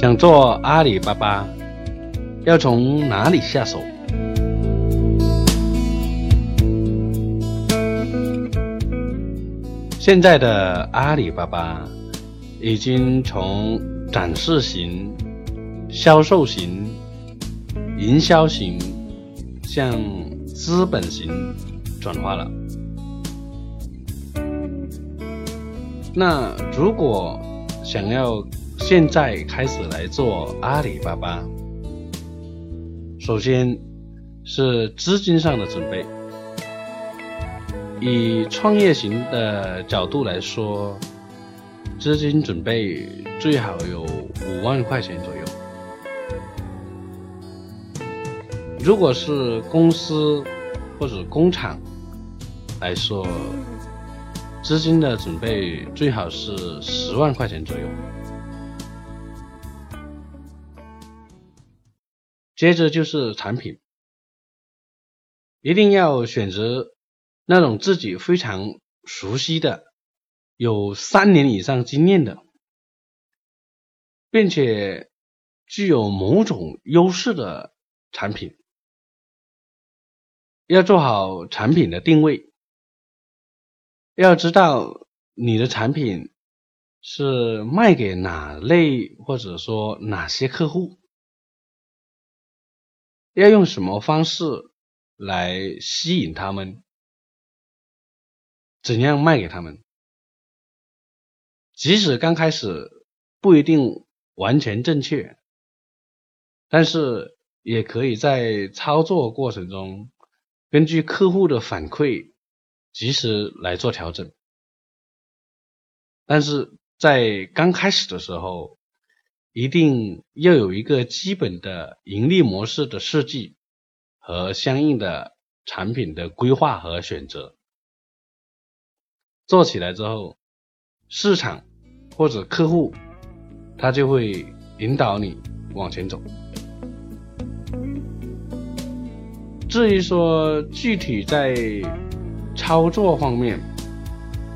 想做阿里巴巴，要从哪里下手？现在的阿里巴巴已经从展示型、销售型、营销型向资本型转化了。那如果想要现在开始来做阿里巴巴，首先是资金上的准备。以创业型的角度来说，资金准备最好有五万块钱左右。如果是公司或者工厂来说，资金的准备最好是十万块钱左右。接着就是产品，一定要选择。那种自己非常熟悉的、有三年以上经验的，并且具有某种优势的产品，要做好产品的定位，要知道你的产品是卖给哪类或者说哪些客户，要用什么方式来吸引他们。怎样卖给他们？即使刚开始不一定完全正确，但是也可以在操作过程中根据客户的反馈及时来做调整。但是在刚开始的时候，一定要有一个基本的盈利模式的设计和相应的产品的规划和选择。做起来之后，市场或者客户，他就会引导你往前走。至于说具体在操作方面，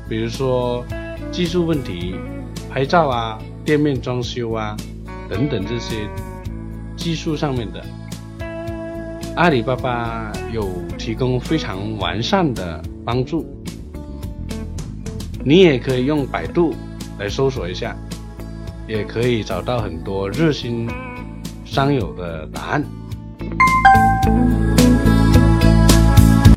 比如说技术问题、拍照啊、店面装修啊等等这些技术上面的，阿里巴巴有提供非常完善的帮助。你也可以用百度来搜索一下，也可以找到很多热心商友的答案。